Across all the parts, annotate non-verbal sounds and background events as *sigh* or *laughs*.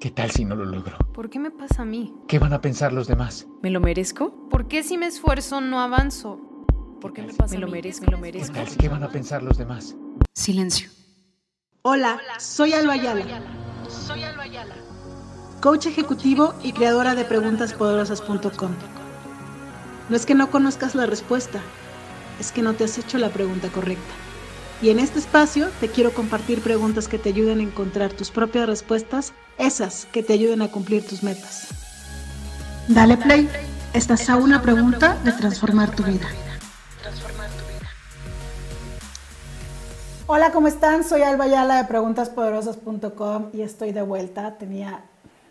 ¿Qué tal si no lo logro? ¿Por qué me pasa a mí? ¿Qué van a pensar los demás? ¿Me lo merezco? ¿Por qué si me esfuerzo no avanzo? ¿Por qué me pasa Me lo merezco, me lo merezco. ¿Qué, tal, ¿Qué van a pensar los demás? Silencio. Hola, soy Alba Ayala. Soy Alba Ayala. Coach ejecutivo y creadora de preguntaspoderosas.com. No es que no conozcas la respuesta, es que no te has hecho la pregunta correcta. Y en este espacio te quiero compartir preguntas que te ayuden a encontrar tus propias respuestas, esas que te ayuden a cumplir tus metas. Dale play, estás a una pregunta de transformar tu vida. Hola, ¿cómo están? Soy Alba Ayala de preguntaspoderosas.com y estoy de vuelta. Tenía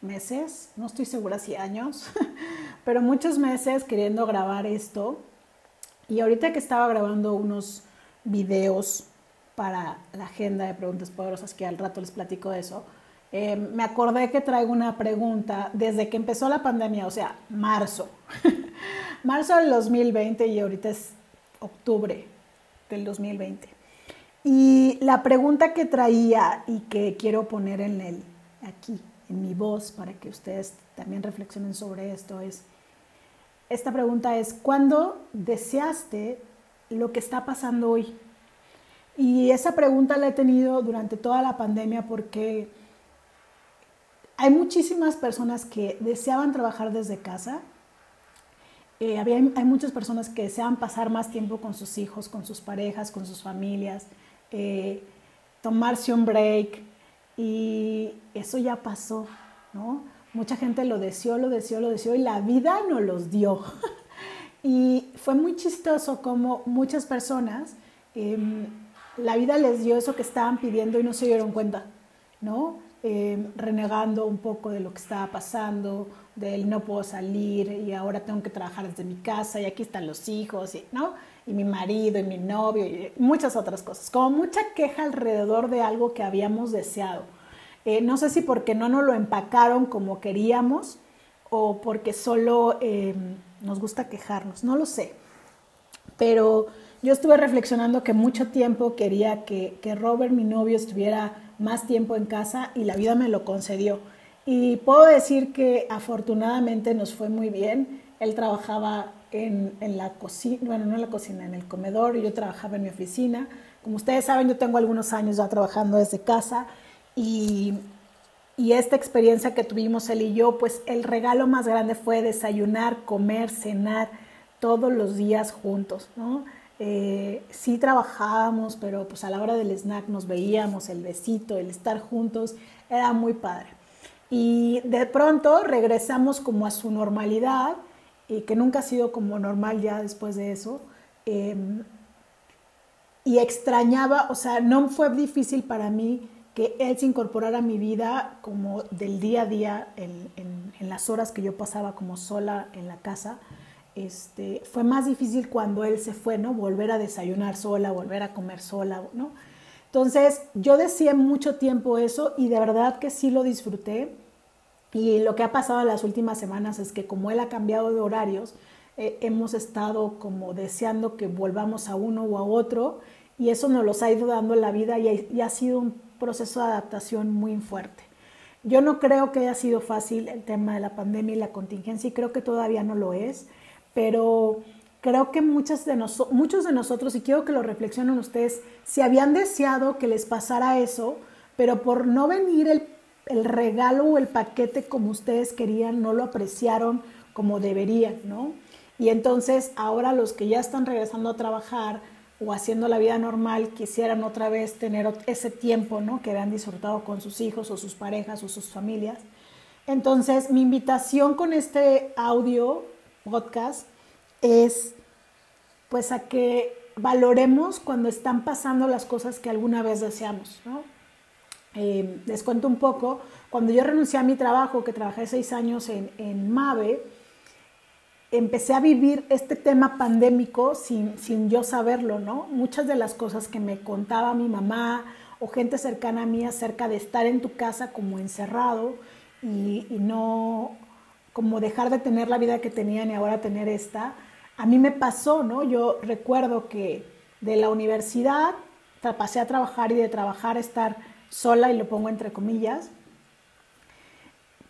meses, no estoy segura si años, *laughs* pero muchos meses queriendo grabar esto. Y ahorita que estaba grabando unos videos para la agenda de preguntas poderosas, que al rato les platico de eso, eh, me acordé que traigo una pregunta desde que empezó la pandemia, o sea, marzo. *laughs* marzo del 2020 y ahorita es octubre del 2020. Y la pregunta que traía y que quiero poner en el, aquí, en mi voz, para que ustedes también reflexionen sobre esto, es, esta pregunta es, ¿cuándo deseaste lo que está pasando hoy? Y esa pregunta la he tenido durante toda la pandemia porque hay muchísimas personas que deseaban trabajar desde casa. Eh, había, hay muchas personas que deseaban pasar más tiempo con sus hijos, con sus parejas, con sus familias. Eh, tomarse un break y eso ya pasó, ¿no? Mucha gente lo deseó, lo deseó, lo deseó y la vida no los dio. *laughs* y fue muy chistoso como muchas personas, em, la vida les dio eso que estaban pidiendo y no se dieron cuenta, ¿no? Em, renegando un poco de lo que estaba pasando, del no puedo salir y ahora tengo que trabajar desde mi casa y aquí están los hijos, ¿no? y mi marido y mi novio y muchas otras cosas. Como mucha queja alrededor de algo que habíamos deseado. Eh, no sé si porque no nos lo empacaron como queríamos o porque solo eh, nos gusta quejarnos, no lo sé. Pero yo estuve reflexionando que mucho tiempo quería que, que Robert, mi novio, estuviera más tiempo en casa y la vida me lo concedió. Y puedo decir que afortunadamente nos fue muy bien. Él trabajaba en, la cocina, bueno, no en la cocina, en el comedor, y yo trabajaba en mi oficina. Como ustedes saben, yo tengo algunos años ya trabajando desde casa y, y esta experiencia que tuvimos él y yo, pues el regalo más grande fue desayunar, comer, cenar todos los días juntos, ¿no? Eh, sí trabajábamos, pero pues a la hora del snack nos veíamos, el besito, el estar juntos, era muy padre. Y de pronto regresamos como a su normalidad y que nunca ha sido como normal ya después de eso. Em, y extrañaba, o sea, no fue difícil para mí que él se incorporara a mi vida como del día a día, en, en, las horas que yo pasaba como sola en la casa. Este, fue más difícil cuando él se fue, ¿no? Volver a desayunar sola, volver a comer sola, ¿no? Entonces, yo decía mucho tiempo eso y de verdad que sí lo disfruté y lo que ha pasado en las últimas semanas es que como él ha cambiado de horarios, eh, hemos estado como deseando que volvamos a uno o a otro y eso nos los ha ido dando la vida y ha, sido un proceso de adaptación muy fuerte. Yo no creo que haya sido fácil el tema de la pandemia y la contingencia y creo que todavía no lo es, pero creo que muchas de muchos de nosotros, y quiero que lo reflexionen ustedes, si habían deseado que les pasara eso, pero por no venir el el regalo o el paquete como ustedes querían, no lo apreciaron como deberían, ¿no? Y entonces ahora los que ya están regresando a trabajar o haciendo la vida normal quisieran otra vez tener ese tiempo, ¿no? Que habían disfrutado con sus hijos o sus parejas o sus familias. Entonces, mi invitación con este audio podcast es pues a que valoremos cuando están pasando las cosas que alguna vez deseamos, ¿no? Eh, les cuento un poco, cuando yo renuncié a mi trabajo, que trabajé seis años en, en MAVE, empecé a vivir este tema pandémico sin, sin, yo saberlo, ¿no? Muchas de las cosas que me contaba mi mamá o gente cercana a mí acerca de estar en tu casa como encerrado y, y no como dejar de tener la vida que tenían y ahora tener esta, a mí me pasó, ¿no? Yo recuerdo que de la universidad pasé a trabajar y de trabajar a estar sola, y lo pongo entre comillas.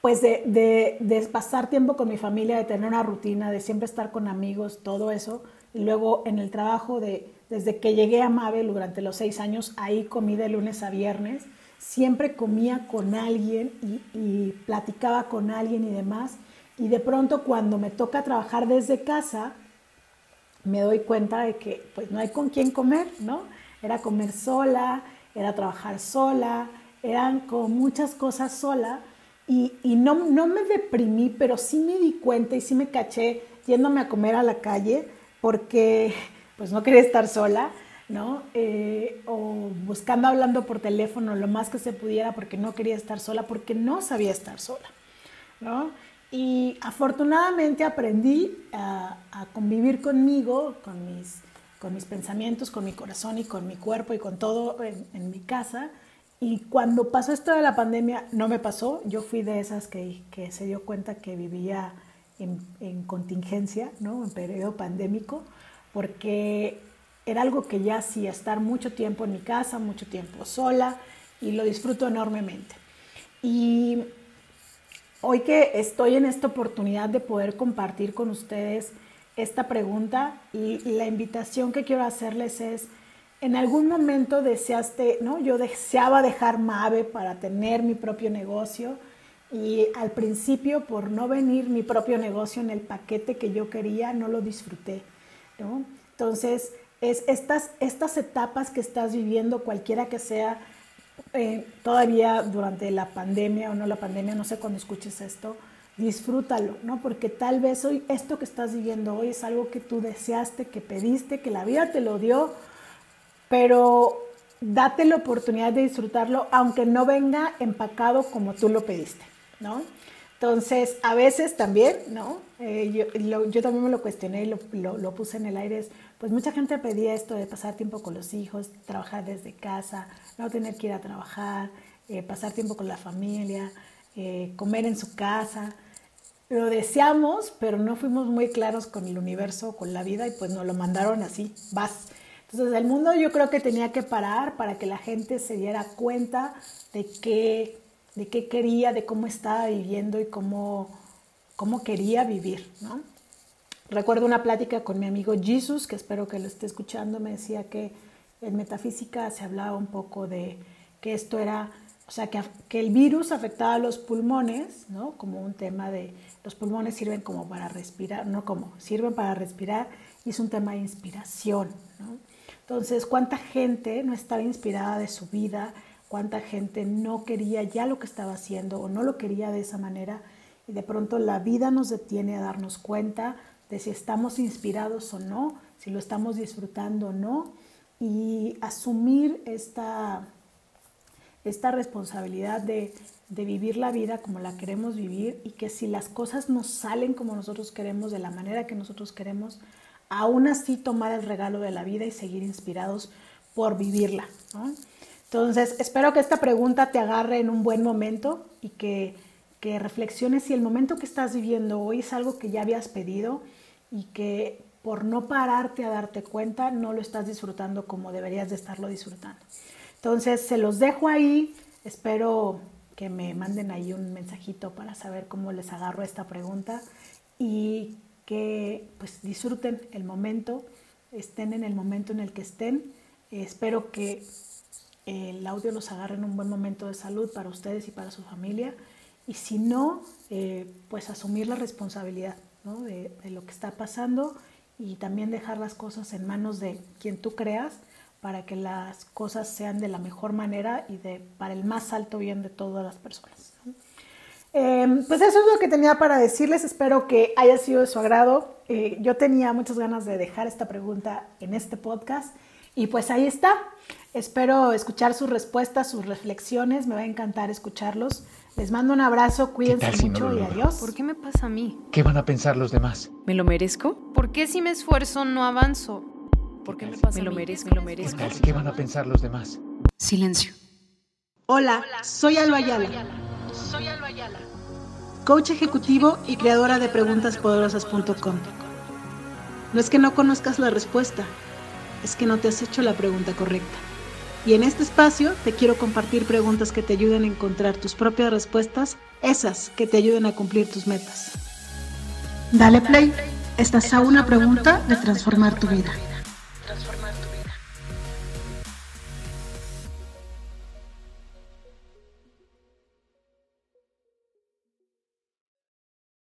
pues de, de, pasar tiempo con mi familia, de tener una rutina, de siempre estar con amigos, todo eso. Y luego en el trabajo, de, desde que llegué a Mabel durante los seis años, ahí comí de lunes a viernes. Siempre comía con alguien y, y platicaba con alguien y demás. Y de pronto cuando me toca trabajar desde casa, me doy cuenta de que pues no hay con quién comer, ¿no? Era comer sola, era trabajar sola, eran como muchas cosas sola y, no, no, me deprimí, pero sí me di cuenta y sí me caché yéndome a comer a la calle porque pues no quería estar sola, ¿no? Eh, o buscando hablando por teléfono lo más que se pudiera porque no quería estar sola, porque no sabía estar sola, ¿no? Y afortunadamente aprendí a, convivir conmigo, con mis, con mis pensamientos, con mi corazón y con mi cuerpo y con todo en, mi casa. Y cuando pasó esto de la pandemia, no me pasó. Yo fui de esas que, que se dio cuenta que vivía en, en, contingencia, ¿no? en periodo pandémico, porque era algo que ya hacía, estar mucho tiempo en mi casa, mucho tiempo sola, y lo disfruto enormemente. Y Hoy que estoy en esta oportunidad de poder compartir con ustedes esta pregunta y, la invitación que quiero hacerles es, en algún momento deseaste, ¿no? Yo deseaba dejar Mave para tener mi propio negocio y al principio por no venir mi propio negocio en el paquete que yo quería, no lo disfruté, ¿no? Entonces, es estas, estas etapas que estás viviendo, cualquiera que sea eh, todavía durante la pandemia o no la pandemia, no sé cuándo escuches esto, disfrútalo, ¿no? Porque tal vez hoy esto que estás viviendo hoy es algo que tú deseaste, que pediste, que la vida te lo dio, pero date la oportunidad de disfrutarlo aunque no venga empacado como tú lo pediste, ¿no? Entonces, a veces también, ¿no? Eh, yo, yo, también me lo cuestioné y lo, lo, puse en el aire. Pues mucha gente pedía esto de pasar tiempo con los hijos, trabajar desde casa, no tener que ir a trabajar, eh, pasar tiempo con la familia, eh, comer en su casa. Lo deseamos, pero no fuimos muy claros con el universo, con la vida y pues nos lo mandaron así, vas. Entonces el mundo yo creo que tenía que parar para que la gente se diera cuenta de que de qué quería, de cómo estaba viviendo y cómo, cómo quería vivir, ¿no? Recuerdo una plática con mi amigo Jesus, que espero que lo esté escuchando, me decía que en metafísica se hablaba un poco de que esto era, o sea, que, que el virus afectaba los pulmones, ¿no? Como un tema de, los pulmones sirven como para respirar, no como, sirven para respirar y es un tema de inspiración, ¿no? Entonces, ¿cuánta gente no estaba inspirada de su vida? Cuánta gente no quería ya lo que estaba haciendo o no lo quería de esa manera y de pronto la vida nos detiene a darnos cuenta de si estamos inspirados o no, si lo estamos disfrutando o no y asumir esta, esta responsabilidad de, vivir la vida como la queremos vivir y que si las cosas no salen como nosotros queremos, de la manera que nosotros queremos, aún así tomar el regalo de la vida y seguir inspirados por vivirla. ¿no? Entonces, espero que esta pregunta te agarre en un buen momento y que, que reflexiones si el momento que estás viviendo hoy es algo que ya habías pedido y que por no pararte a darte cuenta no lo estás disfrutando como deberías de estarlo disfrutando. Entonces, se los dejo ahí. Espero que me manden ahí un mensajito para saber cómo les agarro esta pregunta y que pues disfruten el momento, estén en el momento en el que estén. espero que el audio los agarre en un buen momento de salud para ustedes y para su familia. Y si no, eh, pues asumir la responsabilidad de, lo que está pasando y también dejar las cosas en manos de quien tú creas para que las cosas sean de la mejor manera y de, para el más alto bien de todas las personas. Em, pues eso es lo que tenía para decirles, espero que haya sido de su agrado. Eh, yo tenía muchas ganas de dejar esta pregunta en este podcast y pues ahí está. Espero escuchar sus respuestas, sus reflexiones. Me va a encantar escucharlos. Les mando un abrazo, cuídense mucho y adiós. ¿Por qué me pasa a mí? ¿Qué van a pensar los demás? ¿Me lo merezco? ¿Por qué si me esfuerzo no avanzo? ¿Por qué me pasa me lo merezco, me lo merezco. ¿Qué van a pensar los demás? Silencio. Hola, soy Alba Ayala. Soy Alba Ayala. Coach ejecutivo y creadora de preguntaspoderosas.com. No es que no conozcas la respuesta, es que no te has hecho la pregunta correcta. Y en este espacio te quiero compartir preguntas que te ayuden a encontrar tus propias respuestas, esas que te ayuden a cumplir tus metas. Dale play, estás a una pregunta de transformar tu vida.